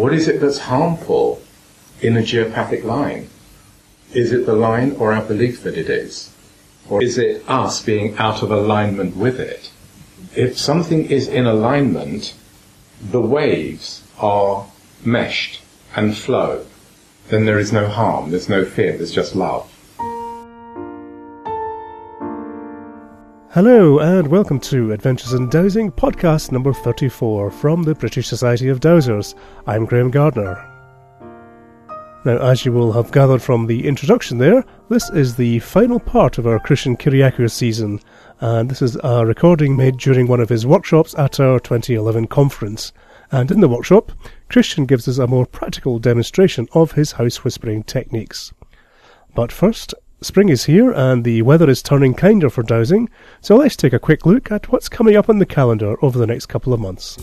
What is it that's harmful in a geopathic line? Is it the line or our belief that it is? Or is it us being out of alignment with it? If something is in alignment, the waves are meshed and flow. Then there is no harm, there's no fear, there's just love. Hello, and welcome to Adventures in Dowsing, podcast number 34 from the British Society of Dowsers. I'm Graham Gardner. Now, as you will have gathered from the introduction there, this is the final part of our Christian Kyriakou season, and this is a recording made during one of his workshops at our 2011 conference. And in the workshop, Christian gives us a more practical demonstration of his house whispering techniques. But first, Spring is here and the weather is turning kinder for dowsing, so let's take a quick look at what's coming up on the calendar over the next couple of months.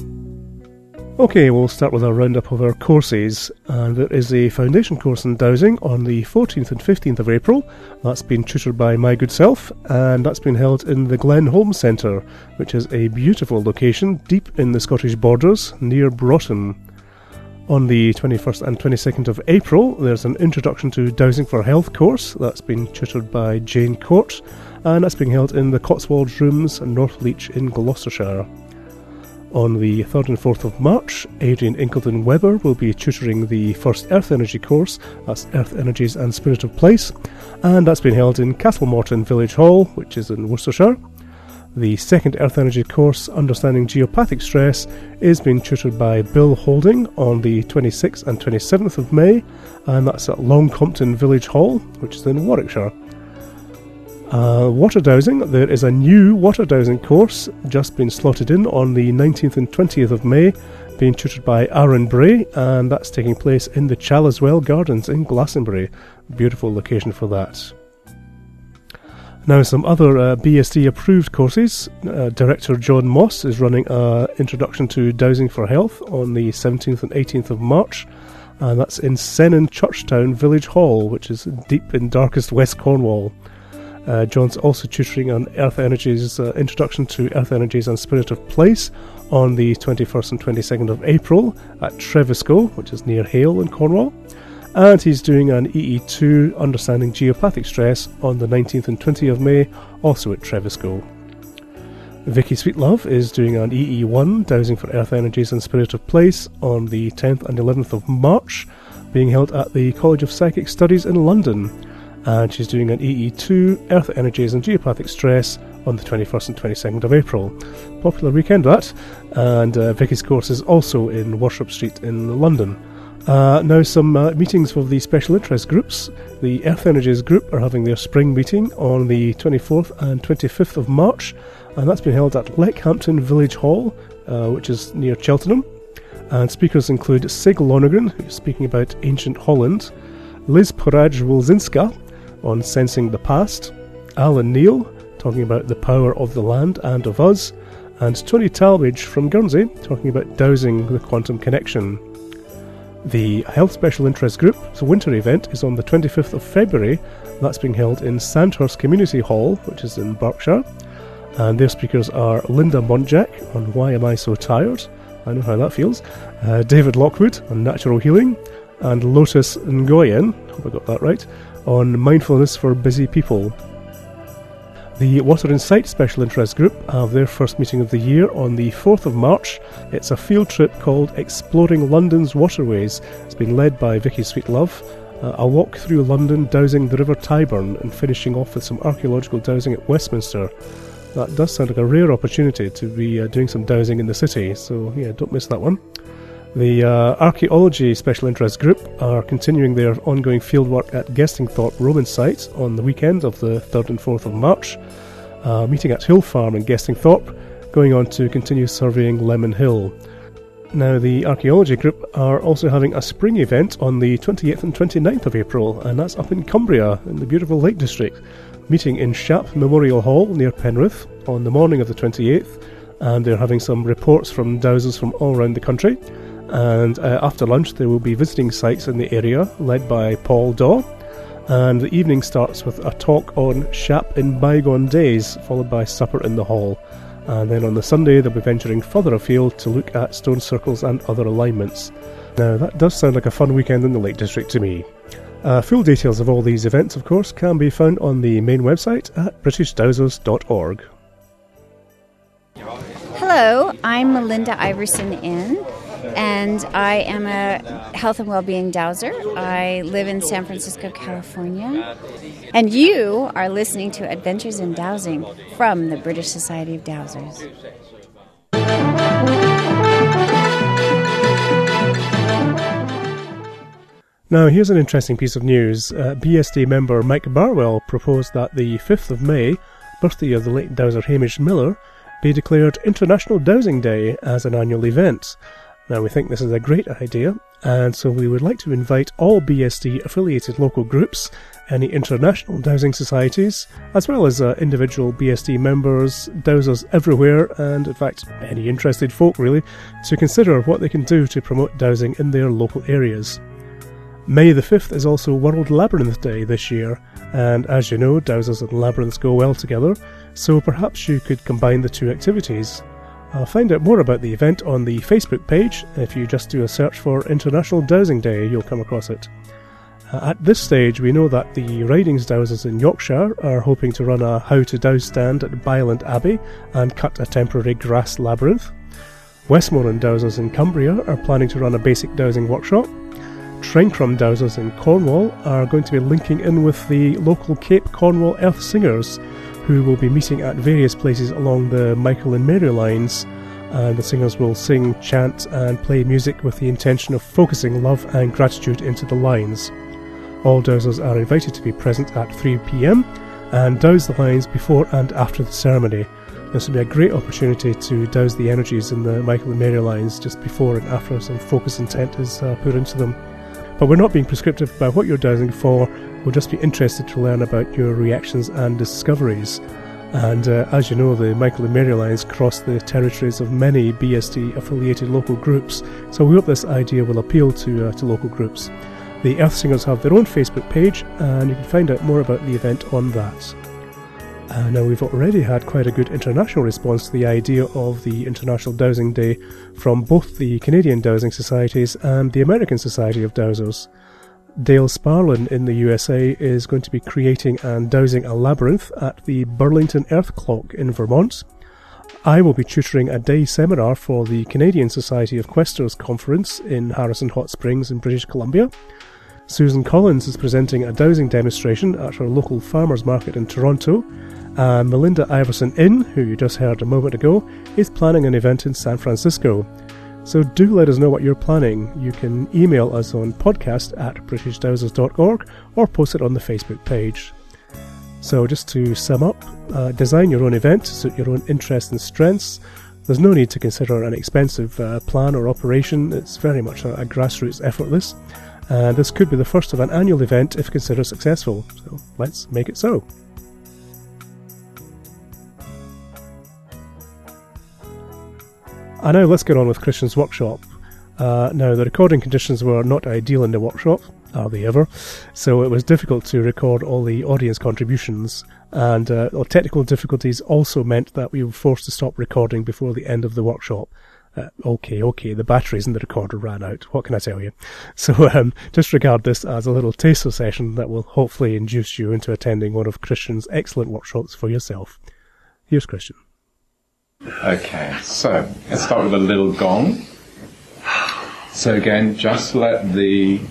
Okay, we'll start with a roundup of our courses, and there is a foundation course in dowsing on the 14th and 15th of April. That's been tutored by my good self, and that's been held in the Glenholm Centre, which is a beautiful location deep in the Scottish borders near Broughton. On the 21st and 22nd of April, there's an Introduction to Dowsing for Health course that's been tutored by Jane Court, and that's being held in the Cotswolds Rooms, Northleach in Gloucestershire. On the 3rd and 4th of March, Adrian Incledon-Webber will be tutoring the first Earth Energy course, that's Earth Energies and Spirit of Place, and that's been held in Castlemorton Village Hall, which is in Worcestershire. The second Earth Energy course, Understanding Geopathic Stress, is being tutored by Bill Holding on the 26th and 27th of May, and that's at Long Compton Village Hall, which is in Warwickshire. Uh, water dowsing, there is a new water dowsing course just been slotted in on the 19th and 20th of May, being tutored by Aaron Bray, and that's taking place in the Chalice Well Gardens in Glastonbury. Beautiful location for that. Now, some other uh, BSD approved courses. Uh, Director John Moss is running an Introduction to Dowsing for Health on the 17th and 18th of March, and that's in Sennen Churchtown Village Hall, which is deep in darkest West Cornwall. Uh, John's also tutoring on Earth Energies, uh, Introduction to Earth Energies and Spirit of Place on the 21st and 22nd of April at Trevisco, which is near Hayle in Cornwall and he's doing an EE2 Understanding Geopathic Stress on the 19th and 20th of May, also at Trevisco. Vicky Sweetlove is doing an EE1 Dowsing for Earth Energies and Spirit of Place on the 10th and 11th of March, being held at the College of Psychic Studies in London. And she's doing an EE2 Earth Energies and Geopathic Stress on the 21st and 22nd of April. Popular weekend that, and uh, Vicky's course is also in Worship Street in London. Uh, now, some uh, meetings for the special interest groups. The Earth Energies group are having their spring meeting on the 24th and 25th of March, and that's been held at Leckhampton Village Hall, uh, which is near Cheltenham. And speakers include Sig Lonegren, who's speaking about ancient Holland, Liz Poraj-Wilczynska on sensing the past, Alan Neil talking about the power of the land and of us, and Tony Talbage from Guernsey talking about dowsing the quantum connection. The Health Special Interest Group's winter event is on the 25th of February. That's being held in Sandhurst Community Hall, which is in Berkshire. And their speakers are Linda Montjack on Why Am I So Tired? I know how that feels. Uh, David Lockwood on Natural Healing. And Lotus Nguyen, hope I got that right, on Mindfulness for Busy People. The Water in Sight Special Interest Group have their first meeting of the year on the 4th of March. It's a field trip called Exploring London's Waterways. It's been led by Vicky Sweetlove. Uh, a walk through London dowsing the River Tyburn and finishing off with some archaeological dowsing at Westminster. That does sound like a rare opportunity to be uh, doing some dowsing in the city, so yeah, don't miss that one. The uh, Archaeology Special Interest Group are continuing their ongoing fieldwork at Gestingthorpe Roman Site on the weekend of the 3rd and 4th of March, uh, meeting at Hill Farm in Gestingthorpe, going on to continue surveying Lemon Hill. Now, the Archaeology Group are also having a spring event on the 28th and 29th of April, and that's up in Cumbria, in the beautiful Lake District, meeting in Shap Memorial Hall near Penrith on the morning of the 28th, and they're having some reports from dowsers from all around the country. And uh, after lunch, there will be visiting sites in the area led by Paul Daw. And the evening starts with a talk on Shap in bygone days, followed by supper in the hall. And then on the Sunday, they'll be venturing further afield to look at stone circles and other alignments. Now, that does sound like a fun weekend in the Lake District to me. Uh, full details of all these events, of course, can be found on the main website at britishdowsers.org. Hello, I'm Melinda Iverson Inn, and I am a health and well-being dowser. I live in San Francisco, California, and you are listening to Adventures in Dowsing from the British Society of Dowsers. Now, here's an interesting piece of news. Uh, BSD member Mike Barwell proposed that the 5th of May, birthday of the late dowser Hamish Miller, be declared International Dowsing Day as an annual event. Now, we think this is a great idea, and so we would like to invite all BSD affiliated local groups, any international dowsing societies, as well as uh, individual BSD members, dowsers everywhere, and in fact, any interested folk really, to consider what they can do to promote dowsing in their local areas. May the 5th is also World Labyrinth Day this year, and as you know, dowsers and labyrinths go well together, so perhaps you could combine the two activities. Find out more about the event on the Facebook page. If you just do a search for International Dowsing Day, you'll come across it. Uh, at this stage, we know that the Ridings Dowsers in Yorkshire are hoping to run a How to Dowse stand at Byland Abbey and cut a temporary grass labyrinth. Westmoreland Dowsers in Cumbria are planning to run a basic dowsing workshop, Trencrom Dowsers in Cornwall are going to be linking in with the local Cape Cornwall Earth Singers, who will be meeting at various places along the Michael and Mary lines. And the singers will sing, chant, and play music with the intention of focusing love and gratitude into the lines. All dowsers are invited to be present at 3 pm and dowse the lines before and after the ceremony. This will be a great opportunity to dowse the energies in the Michael and Mary lines just before and after some focus intent is uh, put into them. But we're not being prescriptive about what you're dowsing for, we'll just be interested to learn about your reactions and discoveries. And uh, as you know, the Michael and Mary lines cross the territories of many BSD affiliated local groups, so we hope this idea will appeal to, uh, to local groups. The Earth Singers have their own Facebook page, and you can find out more about the event on that. Uh, now, we've already had quite a good international response to the idea of the International Dowsing Day from both the Canadian Dowsing Societies and the American Society of Dowsers. Dale Sparlin in the USA is going to be creating and dowsing a labyrinth at the Burlington Earth Clock in Vermont. I will be tutoring a day seminar for the Canadian Society of Questers conference in Harrison Hot Springs in British Columbia. Susan Collins is presenting a dowsing demonstration at her local farmers market in Toronto, and Melinda Iverson Inn, who you just heard a moment ago, is planning an event in San Francisco. So do let us know what you're planning. You can email us on podcast at britishdowsers.org or post it on the Facebook page. So just to sum up, uh, design your own event to suit your own interests and strengths. There's no need to consider an expensive uh, plan or operation. It's very much a, a grassroots effortless. And this could be the first of an annual event if considered successful. So let's make it so. And now let's get on with Christian's workshop. Uh, now, the recording conditions were not ideal in the workshop, are they ever? So it was difficult to record all the audience contributions, and uh, technical difficulties also meant that we were forced to stop recording before the end of the workshop. Uh, okay, okay, the batteries in the recorder ran out. What can I tell you? So um, just regard this as a little taster session that will hopefully induce you into attending one of Christian's excellent workshops for yourself. Here's Christian. Okay, so let's start with a little gong. So again, just let the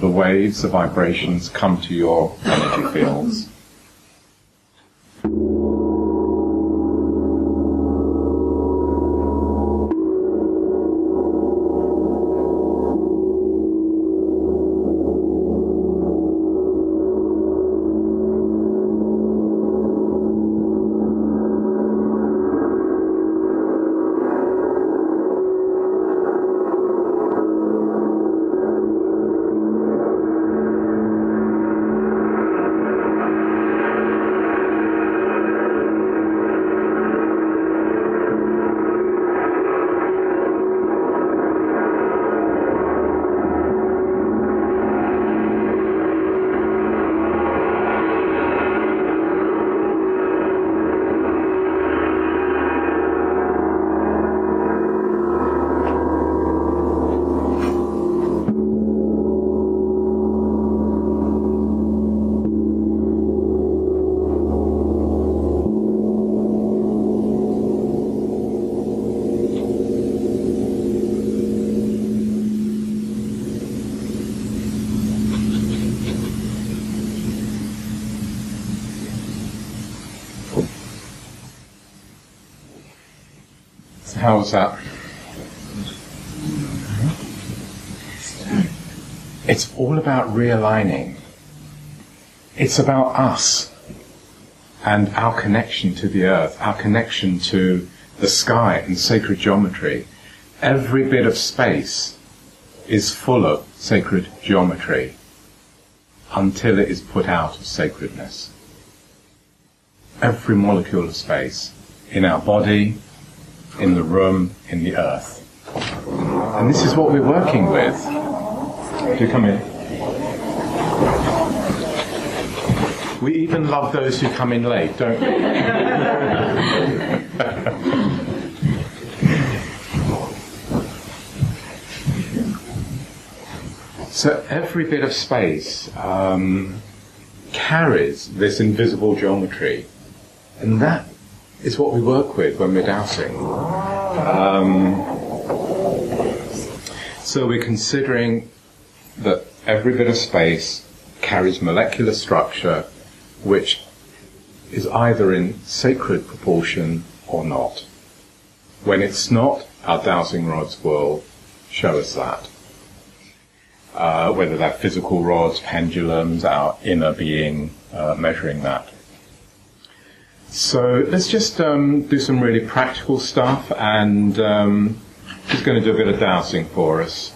the waves, the vibrations come to your energy fields. Was that? It's all about realigning. It's about us and our connection to the earth, our connection to the sky and sacred geometry. Every bit of space is full of sacred geometry until it is put out of sacredness. Every molecule of space in our body, in the room, in the earth. And this is what we're working with. Do come in. We even love those who come in late, don't we? so every bit of space um, carries this invisible geometry, and that is what we work with when we're dowsing. Um, so we're considering that every bit of space carries molecular structure which is either in sacred proportion or not. When it's not, our dowsing rods will show us that. Uh, whether they're physical rods, pendulums, our inner being uh, measuring that. So let's just um, do some really practical stuff and um, just going to do a bit of dowsing for us.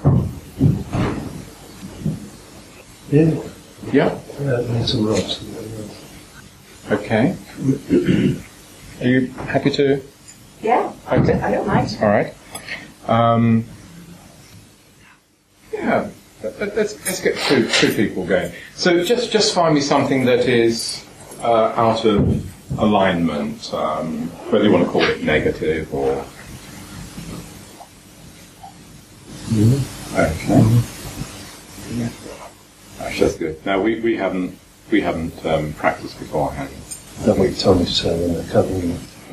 Yeah, Yeah? yeah, need some rods. Okay. Are you happy to? Yeah, Okay. I don't mind. All right. Um, yeah. let- Let's let's get two two people going. So just just find me something that is uh, out of alignment, um, whether you want to call it negative or. Okay. Yeah. Actually, that's good. Now we, we haven't we haven't um, practiced beforehand. Don't what you told me to say when they're covering.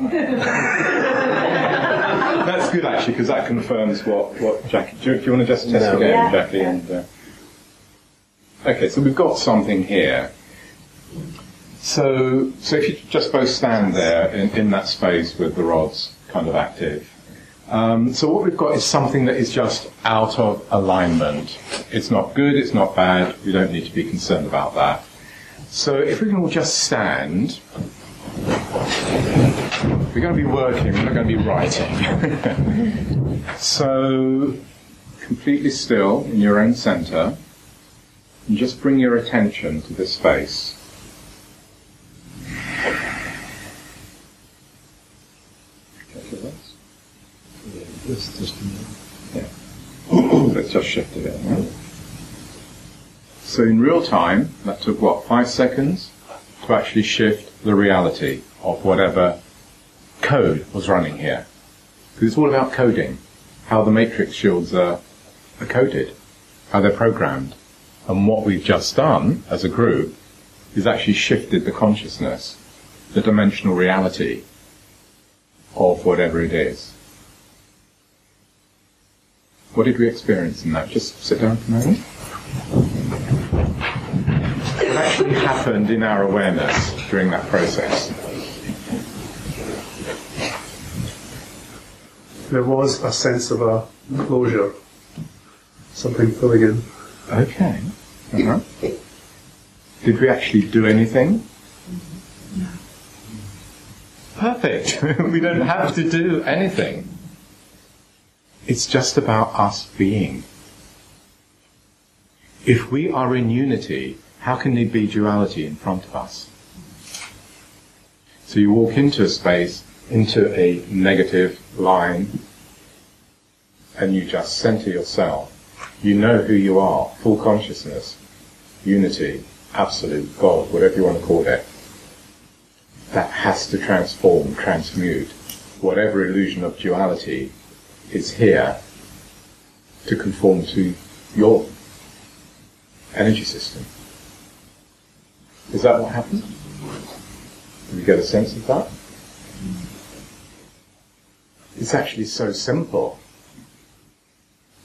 That's good actually because that confirms what, what Jackie. Do you, do you want to just test No. again, Yeah. Jackie? And, uh, okay, so we've got something here. So, so if you just both stand there in, in that space with the rods kind of active. Um, so what we've got is something that is just out of alignment. It's not good, it's not bad, we don't need to be concerned about that. So if we can all just stand, we're going to be working, we're not going to be writing. so, completely still in your own center, and just bring your attention to this space. That's- Just, just. Let's just shift it in. right? So in real time, that took what, five seconds to actually shift the reality of whatever code was running here. Because it's all about coding, how the matrix shields are, are coded, how they're programmed. And what we've just done as a group is actually shifted the consciousness, the dimensional reality of whatever it is. What did we experience in that? Just sit down for a moment. What actually happened in our awareness during that process? there was a sense of a closure, something filling in. Okay. Uh-huh. Did we actually do anything? Perfect. we don't have to do anything. It's just about us being. If we are in unity, how can there be duality in front of us? So you walk into a space, into a negative line, and you just center yourself. You know who you are, full consciousness, unity, absolute, God, whatever you want to call it. That has to transform, transmute. Whatever illusion of duality is here to conform to your energy system. Is that what happened? Do you get a sense of that? It's actually so simple.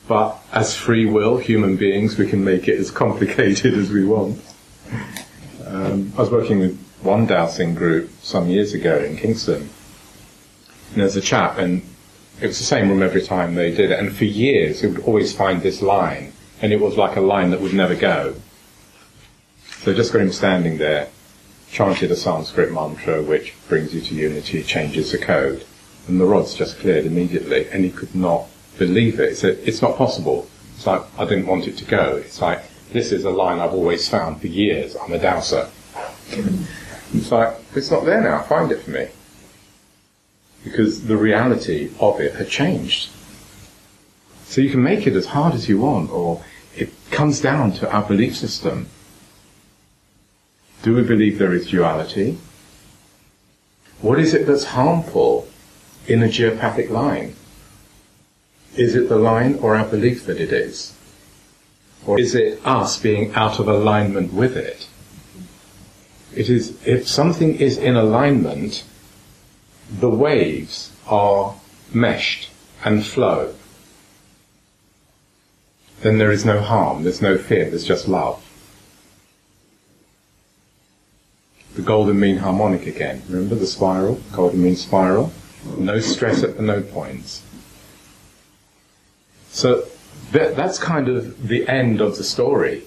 But as free will human beings, we can make it as complicated as we want. Um, I was working with one dowsing group some years ago in Kingston. And there's a chap, and It was the same room every time they did it, and for years he would always find this line, and it was like a line that would never go. So just got him standing there, chanted a Sanskrit mantra which brings you to unity, changes the code, and the rods just cleared immediately, and he could not believe it. He said, it's not possible. It's like, I didn't want it to go. It's like, this is a line I've always found for years. I'm a dowser. It's like, it's not there now. Find it for me. Because the reality of it had changed. So you can make it as hard as you want, or it comes down to our belief system. Do we believe there is duality? What is it that's harmful in a geopathic line? Is it the line or our belief that it is? Or is it us being out of alignment with it? It is, if something is in alignment, the waves are meshed and flow. Then there is no harm, there's no fear, there's just love. The golden mean harmonic again. Remember the spiral? Golden mean spiral? No stress at the node points. So that, that's kind of the end of the story.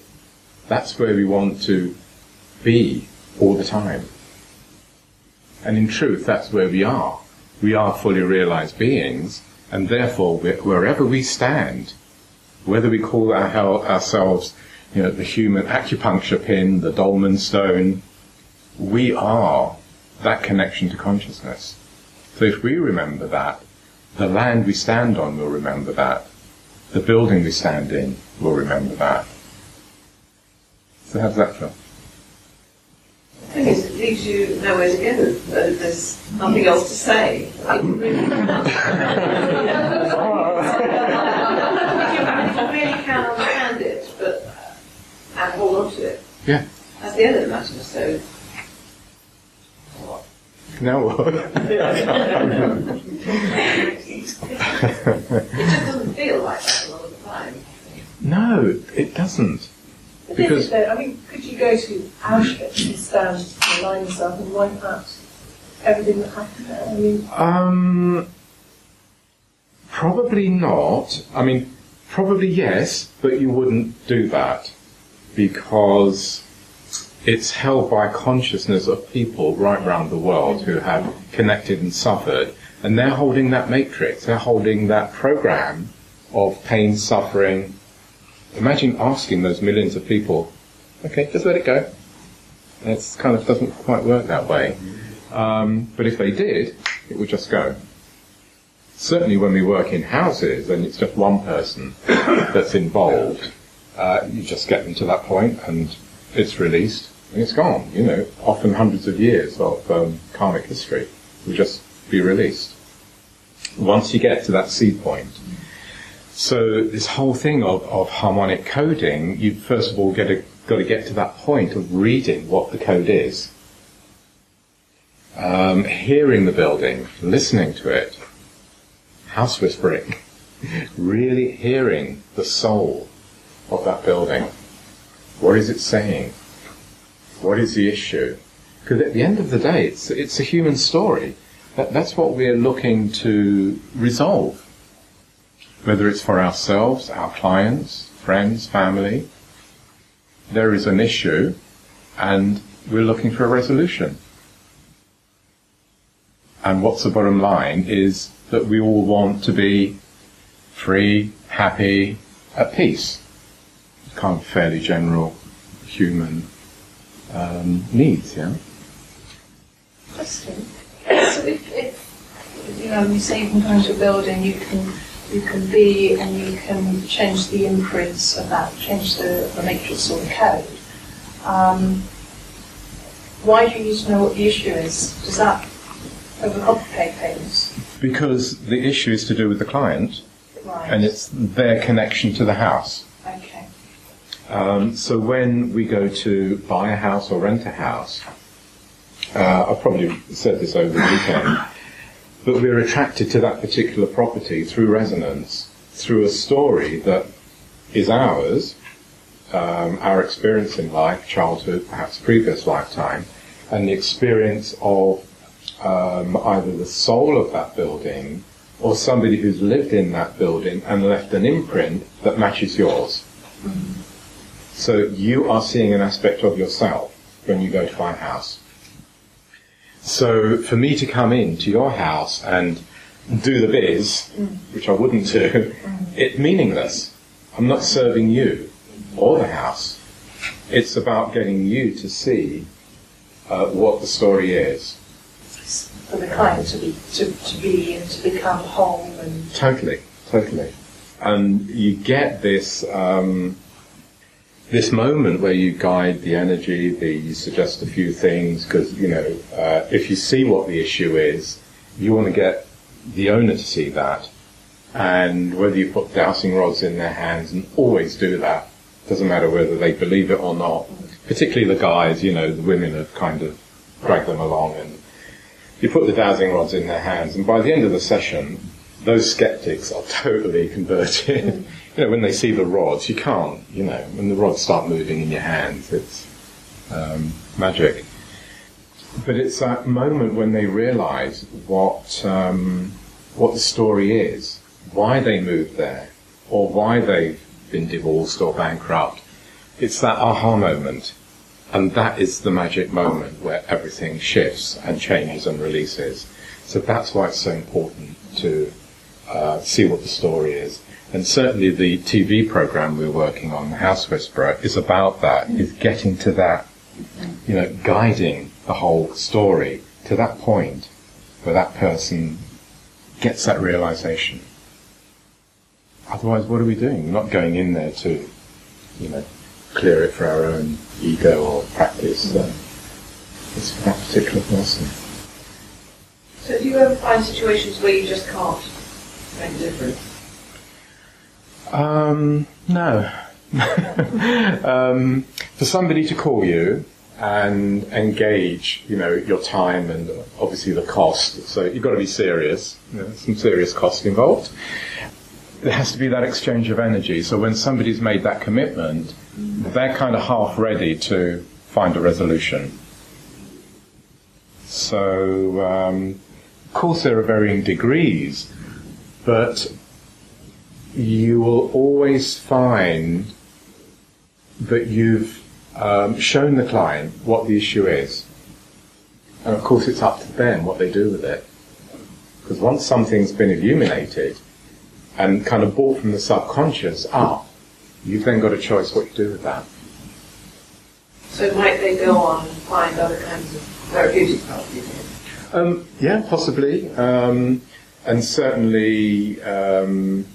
That's where we want to be all the time. And in truth, that's where we are. We are fully realized beings, and therefore, wherever we stand, whether we call our, ourselves, you know, the human acupuncture pin, the dolmen stone, we are that connection to consciousness. So if we remember that, the land we stand on will remember that. The building we stand in will remember that. So how's that feel? Thing is, it leaves you nowhere to go. There's nothing else to say. if you really can understand it, but and hold on to it. Yeah. That's the end of the matter. So. Now what? it just doesn't feel like that a lot of the time. No, it doesn't. But Because- though? I mean, could you go to Auschwitz and stand and align yourself and wipe out everything that happened there? I mean, Um, probably not. I mean, probably yes, but you wouldn't do that because it's held by consciousness of people right around the world who have connected and suffered, and they're holding that matrix. They're holding that program of pain, suffering. Imagine asking those millions of people, "Okay, just let it go." It kind of doesn't quite work that way. Um, but if they did, it would just go. Certainly when we work in houses and it's just one person that's involved, uh, you just get them to that point and it's released and it's gone. You know, often hundreds of years of um, karmic history will just be released. Once you get to that seed point. So this whole thing of, of harmonic coding, you first of all get a, got to get to that point of reading what the code is um, hearing the building, listening to it, house whispering, really hearing the soul of that building. What is it saying? What is the issue? Because at the end of the day, it's, it's a human story. That, that's what we're looking to resolve. Whether it's for ourselves, our clients, friends, family, there is an issue and we're looking for a resolution. And what's the bottom line is that we all want to be free, happy, at peace. Kind of fairly general human um, needs, yeah? Interesting. So if, if you know, you say you can go into a building, you can you can be and you can change the imprints of that, change the, the matrix or the code. Um, why do you need to know what the issue is? Does that overcomplicate things? Because the issue is to do with the client Right. and it's their connection to the house. okay. Um, so when we go to buy a house or rent a house, uh, I've probably said this over the weekend, but we're attracted to that particular property through resonance, through a story that is ours, um, our experience in life, childhood, perhaps previous lifetime, and the experience of um, either the soul of that building or somebody who's lived in that building and left an imprint that matches yours. So you are seeing an aspect of yourself when you go to my house. So for me to come in to your house and do the biz, which I wouldn't do, it's meaningless. I'm not serving you or the house. It's about getting you to see uh, what the story is. For the client to be to, to be and to become whole and Totally, totally. And you get this um, this moment where you guide the energy, the, you suggest a few things because you know uh, if you see what the issue is, you want to get the owner to see that, and whether you put dowsing rods in their hands and always do that doesn't matter whether they believe it or not. Particularly the guys, you know, the women have kind of dragged them along and you put the dowsing rods in their hands, and by the end of the session, those skeptics are totally converted. you know, when they see the rods, you can't, you know, when the rods start moving in your hands, it's um, magic. But it's that moment when they realise what um, what the story is, why they moved there, or why they've been divorced or bankrupt. It's that aha moment. And that is the magic moment where everything shifts and changes and releases. So that's why it's so important to uh, see what the story is. And certainly the TV program we're working on, The House Whisperer, is about that, is getting to that, you know, guiding the whole story to that point where that person gets that realization. Otherwise, what are we doing? We're not going in there to, you know, clear it for our own ego or practice. Uh, it's for that particular person. So do you ever find situations where you just can't Um, no. um, for somebody to call you and engage, you know, your time and obviously the cost. So you've got to be serious. Some serious cost involved. There has to be that exchange of energy. So when somebody's made that commitment, they're kind of half ready to find a resolution. So, um, of course, there are varying degrees, but you will always find that you've um, shown the client what the issue is. And of course, it's up to them what they do with it. Because once something's been illuminated and kind of brought from the subconscious up, you've then got a choice what you do with that. So might they go on and find other kinds of therapeutic help, do you think? Um, yeah, possibly. Um, and certainly, um,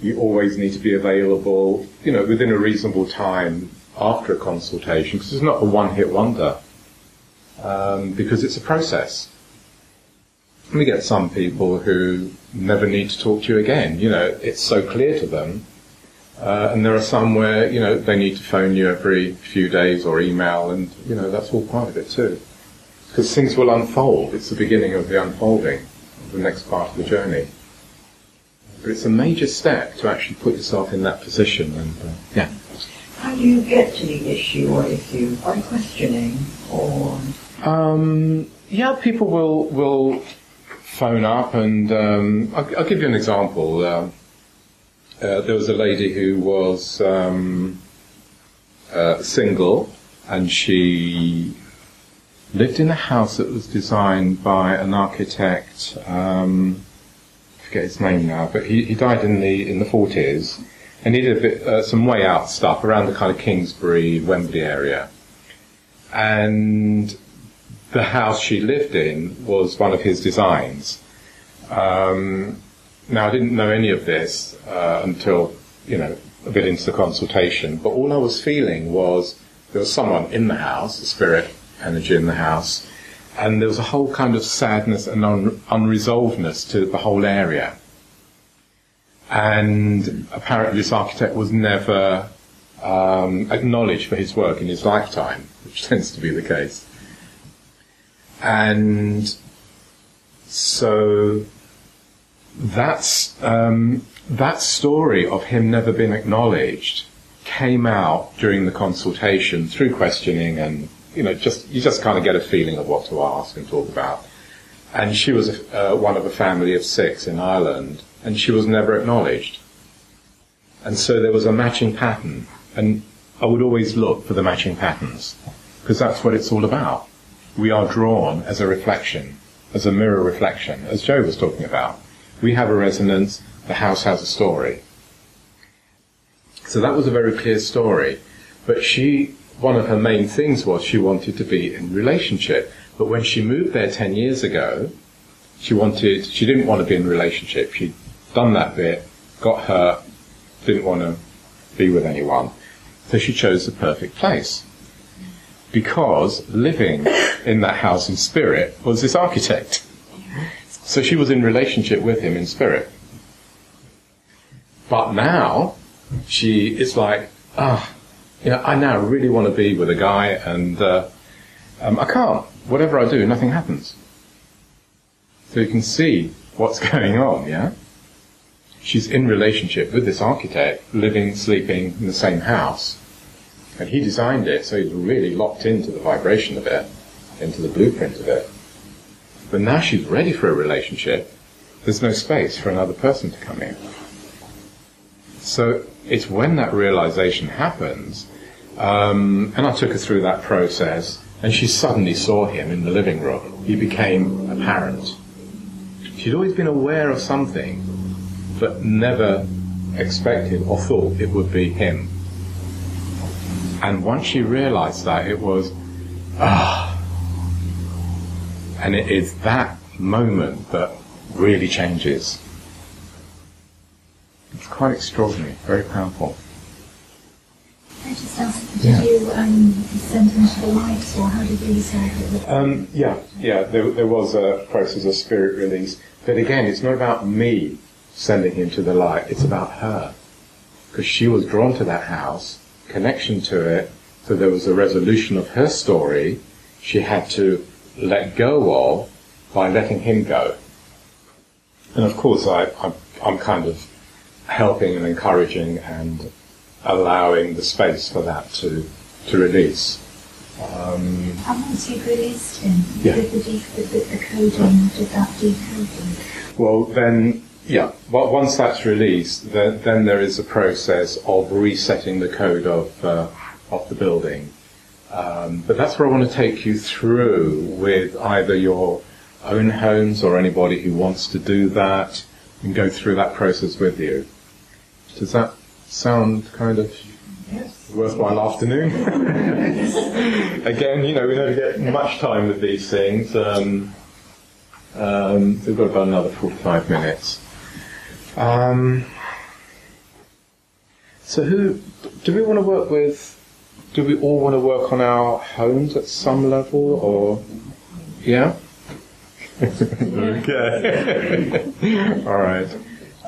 you always need to be available, you know, within a reasonable time after a consultation, because it's not a one-hit wonder, um, because it's a process. We get some people who never need to talk to you again. You know, it's so clear to them. Uh, and there are some where, you know, they need to phone you every few days or email, and, you know, that's all part of it too. Because things will unfold. It's the beginning of the unfolding, the next part of the journey. But it's a major step to actually put yourself in that position. And uh, yeah, How do you get to the issue or issue? By questioning or um, yeah, people will will phone up, and um, I'll, I'll give you an example. Uh, uh, there was a lady who was um, uh, single, and she lived in a house that was designed by an architect. Um, I forget his name now, but he, he died in the in the forties, and he did bit uh, some way out stuff around the kind of Kingsbury, Wembley area, and the house she lived in was one of his designs. Um, now I didn't know any of this uh, until you know a bit into the consultation, but all I was feeling was there was someone in the house, a spirit energy in the house, and there was a whole kind of sadness and un- unresolvedness to the whole area. And apparently, this architect was never um, acknowledged for his work in his lifetime, which tends to be the case. And so that's um, that story of him never being acknowledged came out during the consultation through questioning and you know just you just kind of get a feeling of what to ask and talk about and she was uh, one of a family of six in Ireland, and she was never acknowledged. And so there was a matching pattern, and I would always look for the matching patterns, because that's what it's all about. We are drawn as a reflection, as a mirror reflection, as Joe was talking about. We have a resonance, the house has a story. So that was a very clear story. But she, one of her main things was she wanted to be in relationship. But when she moved there 10 years ago, she wanted, she didn't want to be in relationship. She'd done that bit, got hurt, didn't want to be with anyone. So she chose the perfect place. Because living in that house in spirit was this architect. So she was in relationship with him in spirit. But now, she is like, ah, you know, I now really want to be with a guy and uh, um, I can't. Whatever I do, nothing happens. So you can see what's going on, yeah? She's in relationship with this architect, living, sleeping in the same house. And he designed it, so he's really locked into the vibration of it, into the blueprint of it. But now she's ready for a relationship. There's no space for another person to come in. So it's when that realization happens, um, and I took her through that process, and she suddenly saw him in the living room. He became apparent. She'd always been aware of something, but never expected or thought it would be him. And once she realized that, it was, ah. And it is that moment that really changes. It's quite extraordinary, very powerful. I just asked, did you um, send them to the light, or how did you decide it? Um, yeah, yeah, there, there was a process of spirit release. But again, it's not about me sending him to the light, it's about her. Because she was drawn to that house, connection to it, so there was a resolution of her story she had to let go of by letting him go. And of course, I, I'm, I'm kind of helping and encouraging and allowing the space for that to, to release. Um, And once you've released him, Yeah. did the, de- did the, the coding, did that decoding? Well, then, yeah, well, once that's released, then, then there is a process of resetting the code of, uh, of the building. Um, but that's where I want to take you through with either your own homes or anybody who wants to do that and go through that process with you. Does that sound kind of worthwhile afternoon? Again, you know, we never get much time with these things. Um, um, we've got about another 45 minutes. Um, so who, do we want to work with, do we all want to work on our homes at some level or, yeah? okay. all right.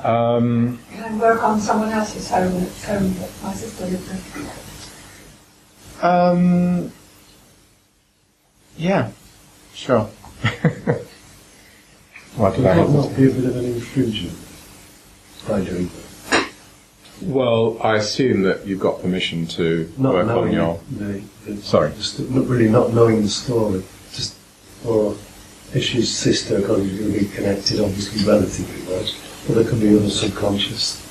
Um, Can I work on someone else's home, home that my sister lived in? um, yeah, sure. What did I Might not be a bit of an intrusion by doing that. Well, I assume that you've got permission to Not work on your. the, the, Sorry. just not really not knowing the story. Just or if she's sister, because you're going to be connected, obviously relatively much, but there could be other subconscious.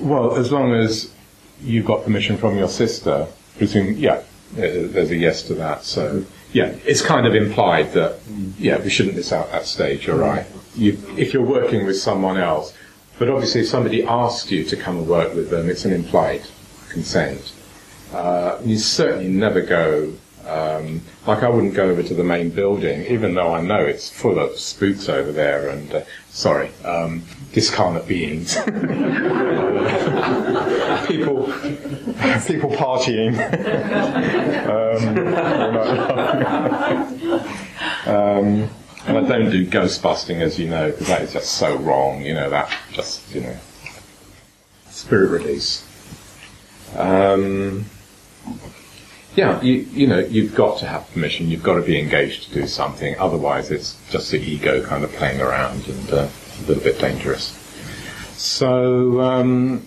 Well, as long as you've got permission from your sister, presume, yeah, uh, there's a yes to that. So, yeah, it's kind of implied that, yeah, we shouldn't miss out that stage. You're right. You, if you're working with someone else, but obviously if somebody asks you to come and work with them, it's an implied consent. Uh, you certainly never go. Um, like I wouldn't go over to the main building, even though I know it's full of spooks over there and, uh, sorry, um, discarnate beings. people, people partying. um, um, and I don't do ghost busting, as you know, because that is just so wrong. You know that just you know spirit release. Um, yeah, you you know you've got to have permission. You've got to be engaged to do something. Otherwise, it's just the ego kind of playing around and uh, a little bit dangerous. So, um,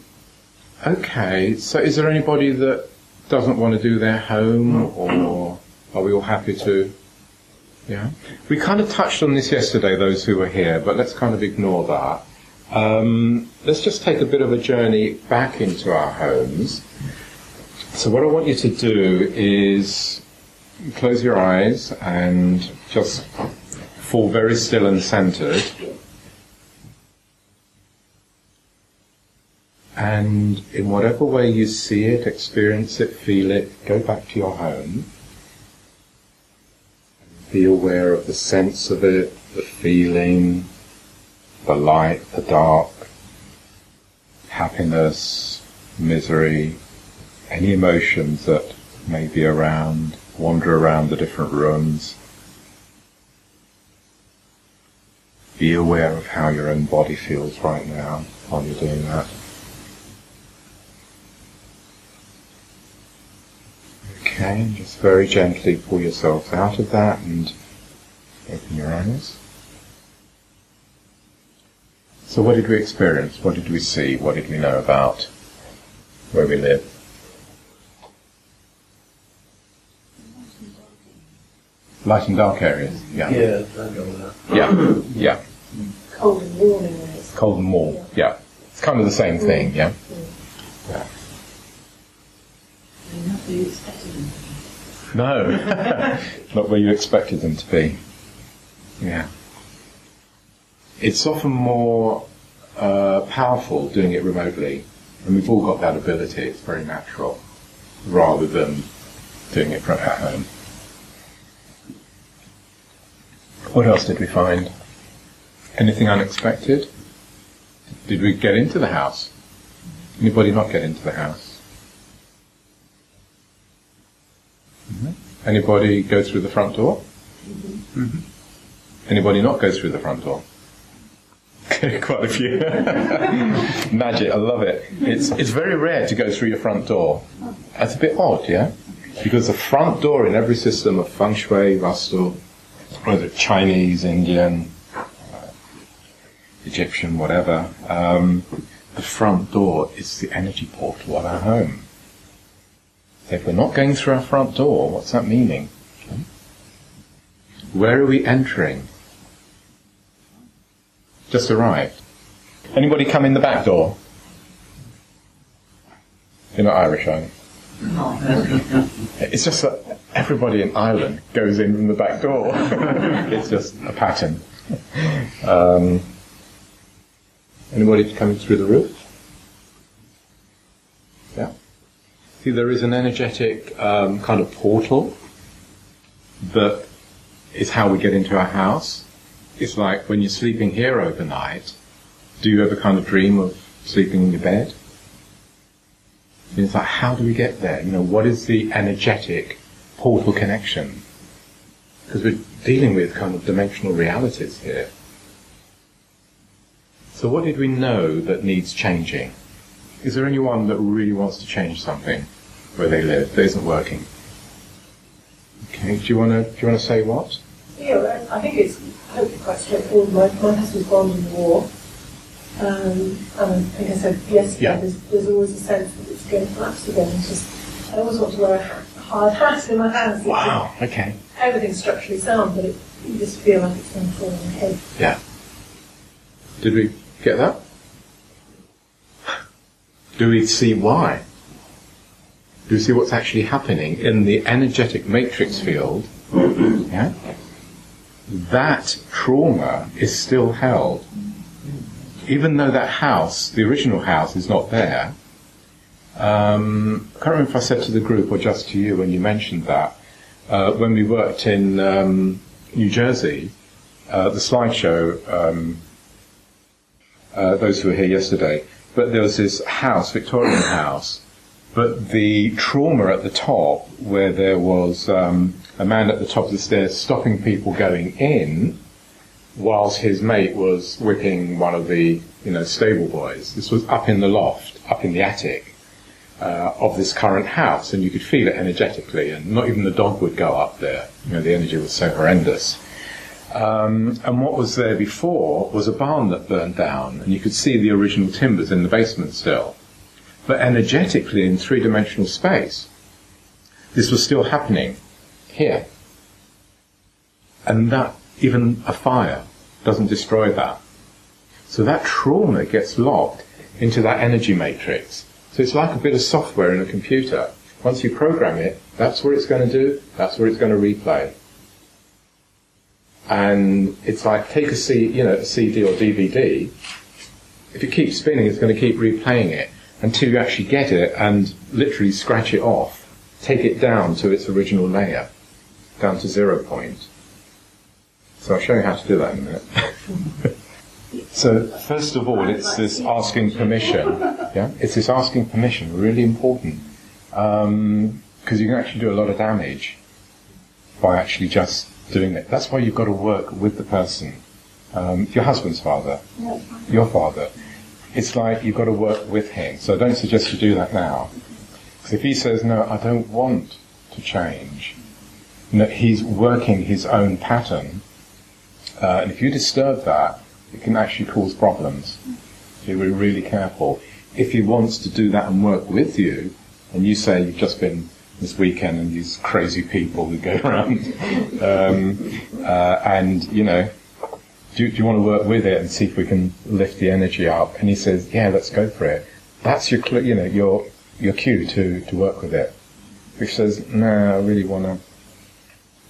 okay. So, is there anybody that doesn't want to do their home, or are we all happy to? Yeah. We kind of touched on this yesterday, those who were here, but let's kind of ignore that. Um, let's just take a bit of a journey back into our homes. So, what I want you to do is close your eyes and just fall very still and centered. And in whatever way you see it, experience it, feel it, go back to your home. Be aware of the sense of it, the feeling, the light, the dark, happiness, misery, any emotions that may be around, wander around the different rooms. Be aware of how your own body feels right now while you're doing that. Okay, just very gently pull yourself out of that and open your eyes. So what did we experience? What did we see? What did we know about where we live? Light and dark areas. Yeah. Yeah, I go with that. Yeah. Yeah. Cold and warm in ways. Cold and warm. Yeah. It's kind of the same thing. Yeah. Yeah. Not where you expected them. No, not where you expected them to be. Yeah. It's often more uh, powerful doing it remotely, and we've all got that ability. It's very natural, rather than doing it from at home. What else did we find? Anything unexpected? Did we get into the house? Anybody not get into the house? Mhm. Anybody go through the front door? Mhm. Anybody not go through the front door? Quite a few. Magic, I love it. It's, it's very rare to go through your front door. That's a bit odd, yeah? Because the front door in every system of feng shui, vastu, whether Chinese, Indian, uh, Egyptian, whatever, um, the front door is the energy portal of our home. So if we're not going through our front door, what's that meaning? Where are we entering? Just arrived. Anybody come in the back door? You're not Irish, are you? No. it's just that everybody in Ireland goes in from the back door. it's just a pattern. Um, anybody coming through the roof? Yeah. See, there is an energetic um, kind of portal that is how we get into our house. It's like when you're sleeping here overnight, do you ever kind of dream of sleeping in your bed? And it's like, how do we get there? You know, what is the energetic portal connection? Because we're dealing with kind of dimensional realities here. So what did we know that needs changing? Is there anyone that really wants to change something where they live that isn't working? Okay, do you want to do you want to say what? Yeah, I think it's hopefully quite straightforward. My, my husband's gone in the war. Um, and I think I said yesterday, Yeah. there's, there's always a sense that it's going to collapse again. It's just, I always want to wear a ha- hard hat in my hands. Wow. Okay. Everything's structurally sound, but it, you just feel like it's going to fall on your head. Yeah. Did we get that? Do we see why? Do we see what's actually happening in the energetic matrix field? Yeah? That trauma is still held. Even though that house, the original house, is not there. Um, I can't remember if I said to the group or just to you when you mentioned that. Uh, when we worked in um, New Jersey, uh, the slideshow, um, uh, those who were here yesterday, but there was this house, Victorian house, but the trauma at the top, where there was um, a man at the top of the stairs stopping people going in, whilst his mate was whipping one of the, you know, stable boys. This was up in the loft, up in the attic uh, of this current house, and you could feel it energetically, and not even the dog would go up there. You know, the energy was so horrendous. Um, and what was there before was a barn that burned down, and you could see the original timbers in the basement still. But energetically, in three dimensional space, this was still happening here. And that, even a fire doesn't destroy that. So that trauma gets locked into that energy matrix. So it's like a bit of software in a computer. Once you program it, that's what it's going to do, that's what it's going to replay. And it's like take a C, you know, a CD or DVD. If it keeps spinning, it's going to keep replaying it until you actually get it and literally scratch it off, take it down to its original layer, down to zero point. So I'll show you how to do that in a minute. so first of all, it's this asking permission. Yeah, it's this asking permission, really important, because um, you can actually do a lot of damage by actually just doing it. That's why you've got to work with the person. Um, your husband's father, your father. It's like you've got to work with him. So I don't suggest you do that now. Because if he says, no, I don't want to change, know, he's working his own pattern. Uh, and if you disturb that, it can actually cause problems. So you're really careful. If he wants to do that and work with you, and you say you've just been this weekend and these crazy people who go around, um, uh, and you know, do, do, you want to work with it and see if we can lift the energy up? And he says, yeah, let's go for it. That's your, you know, your your cue to to work with it. He says, no, I really want to.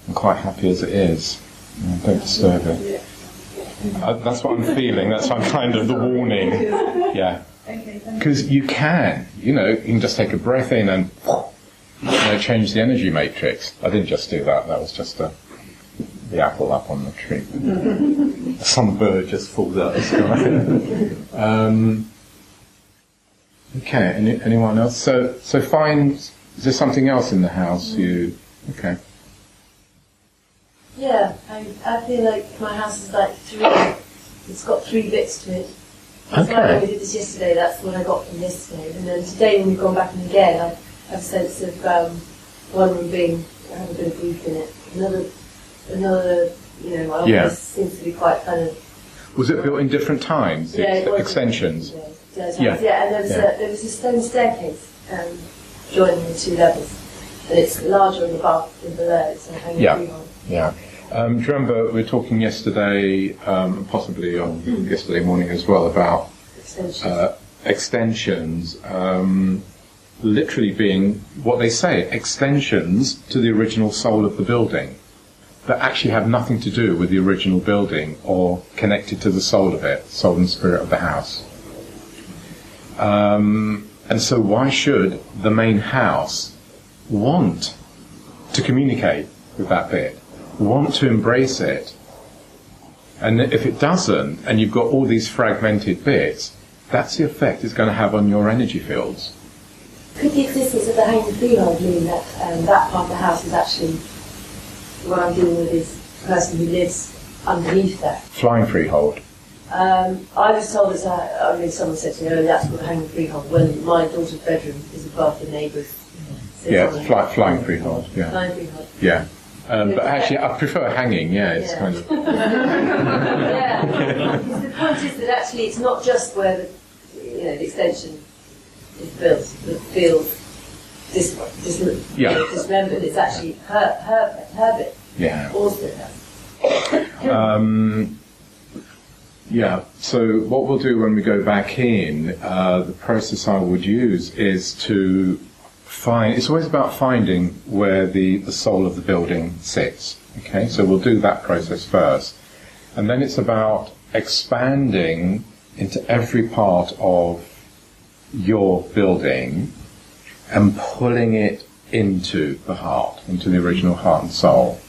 I'm quite happy as it is. don't disturb it. That's what I'm feeling. That's what I'm kind of the warning. Yeah. Because you can, you know, you can just take a breath in and you know, change the energy matrix. I didn't just do that. That was just a, the apple up on the tree. Some bird just falls out of the sky. um, okay. Any, anyone else? So, so find. Is there something else in the house you? Okay. Yeah, I, I feel like my house is like three. It's got three bits to it. That's Okay. why we did this yesterday. That's what I got from yesterday. And then today, when we've gone back and again, I have a sense of um, one room being I have a bit of grief in it. Another, another, you know, my Yeah. office seems to be quite kind of Was it built in different times? Yeah, it was. extensions. yeah, Yeah. yeah. And there was Yeah. a there was a stone staircase um, joining the two levels, and it's larger above than below. It's a hanging Yeah. Yeah. Um, do you remember we were talking yesterday, um, possibly on yesterday morning as well, about Extensions. uh, extensions um, literally being what they say, extensions to the original soul of the building that actually have nothing to do with the original building or connected to the soul of it, soul and spirit of the house. Um, and so why should the main house want to communicate with that bit, want to embrace it? And if it doesn't, and you've got all these fragmented bits, that's the effect it's going to have on your energy fields. Could the existence of the hanging freehold mean that um, that part of the house is actually what I'm dealing with is the person who lives underneath there? Flying freehold. Um, I was told as I, I mean, someone said to me, oh, that's what the hanging freehold. When my daughter's bedroom is above the neighbour's. So Yeah, fly, flying freehold. Yeah, Flying freehold. yeah. Um, but actually, I prefer hanging. Yeah, it's Yeah. kind of yeah. The point is that actually it's not just where the, you know, the extension is built that feels dis, dis, Yeah. dismembered. It's actually her, her, her bit yeah. also. Um, yeah. So what we'll do when we go back in, uh, the process I would use is to find. It's always about finding where the, the soul of the building sits. Okay. So we'll do that process first, and then it's about expanding into every part of your building and pulling it into the heart, into the original heart and soul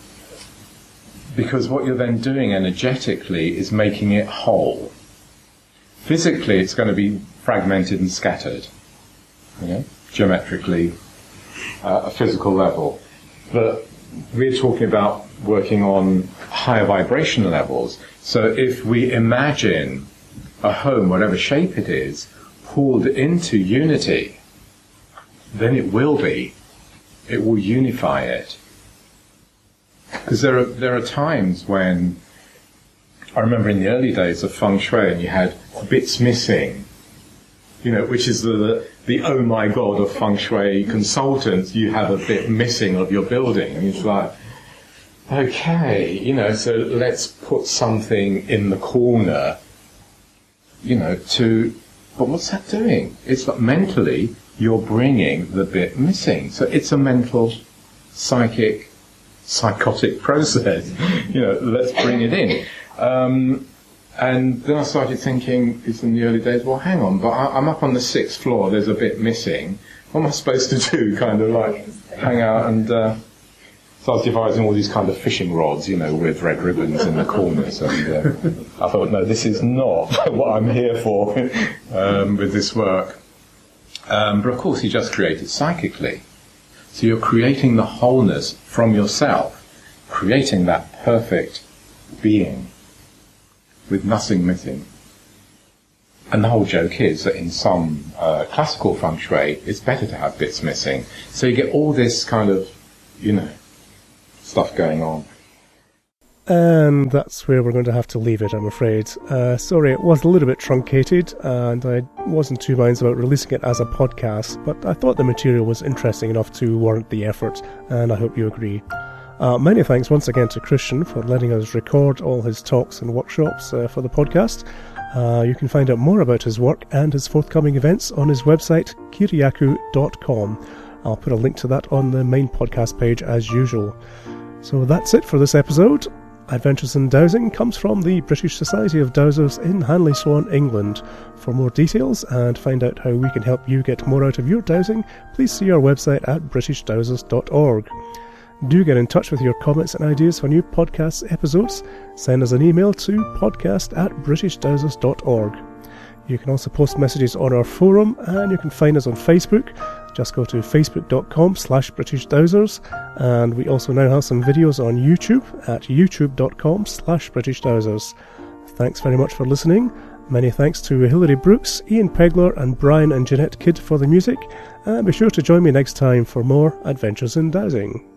because what you're then doing energetically is making it whole. Physically, it's going to be fragmented and scattered, know, geometrically, uh, a physical level. But we're talking about working on higher vibration levels. So if we imagine a home, whatever shape it is, pulled into unity, then it will be. It will unify it. Because there are there are times when I remember in the early days of feng shui, and you had bits missing. You know, which is the the oh my god of feng shui consultants. You have a bit missing of your building, it's like, okay, you know, so let's put something in the corner, you know, to, but what's that doing? It's like mentally, you're bringing the bit missing. So it's a mental, psychic, psychotic process. you know, let's bring it in. Um, and then I started thinking, it's in the early days, well, hang on, but I, I'm up on the sixth floor, there's a bit missing. What am I supposed to do? Kind of like hang out and, uh, devising all these kind of fishing rods, you know, with red ribbons in the corners. And uh, I thought, no, this is not what I'm here for um, with this work. Um, but of course, he just created psychically. So you're creating the wholeness from yourself, creating that perfect being with nothing missing. And the whole joke is that in some uh, classical feng shui, it's better to have bits missing. So you get all this kind of, you know, stuff going on. And that's where we're going to have to leave it, I'm afraid. Uh, sorry, it was a little bit truncated, and I wasn't too minds about releasing it as a podcast, but I thought the material was interesting enough to warrant the effort, and I hope you agree. Uh, many thanks once again to Christian for letting us record all his talks and workshops uh, for the podcast. Uh, you can find out more about his work and his forthcoming events on his website, kiriakou.com. I'll put a link to that on the main podcast page as usual. So that's it for this episode. Adventures in Dowsing comes from the British Society of Dowsers in Hanley Swan, England. For more details and find out how we can help you get more out of your dowsing, please see our website at britishdowsers.org. Do get in touch with your comments and ideas for new podcast episodes. Send us an email to podcast at britishdowsers.org. You can also post messages on our forum and you can find us on Facebook. Just go to facebook.com slash britishdowsers and we also now have some videos on YouTube at youtube.com slash britishdowsers. Thanks very much for listening. Many thanks to Hilary Brooks, Ian Pegler and Brian and Jeanette Kidd for the music and be sure to join me next time for more Adventures in Dowsing.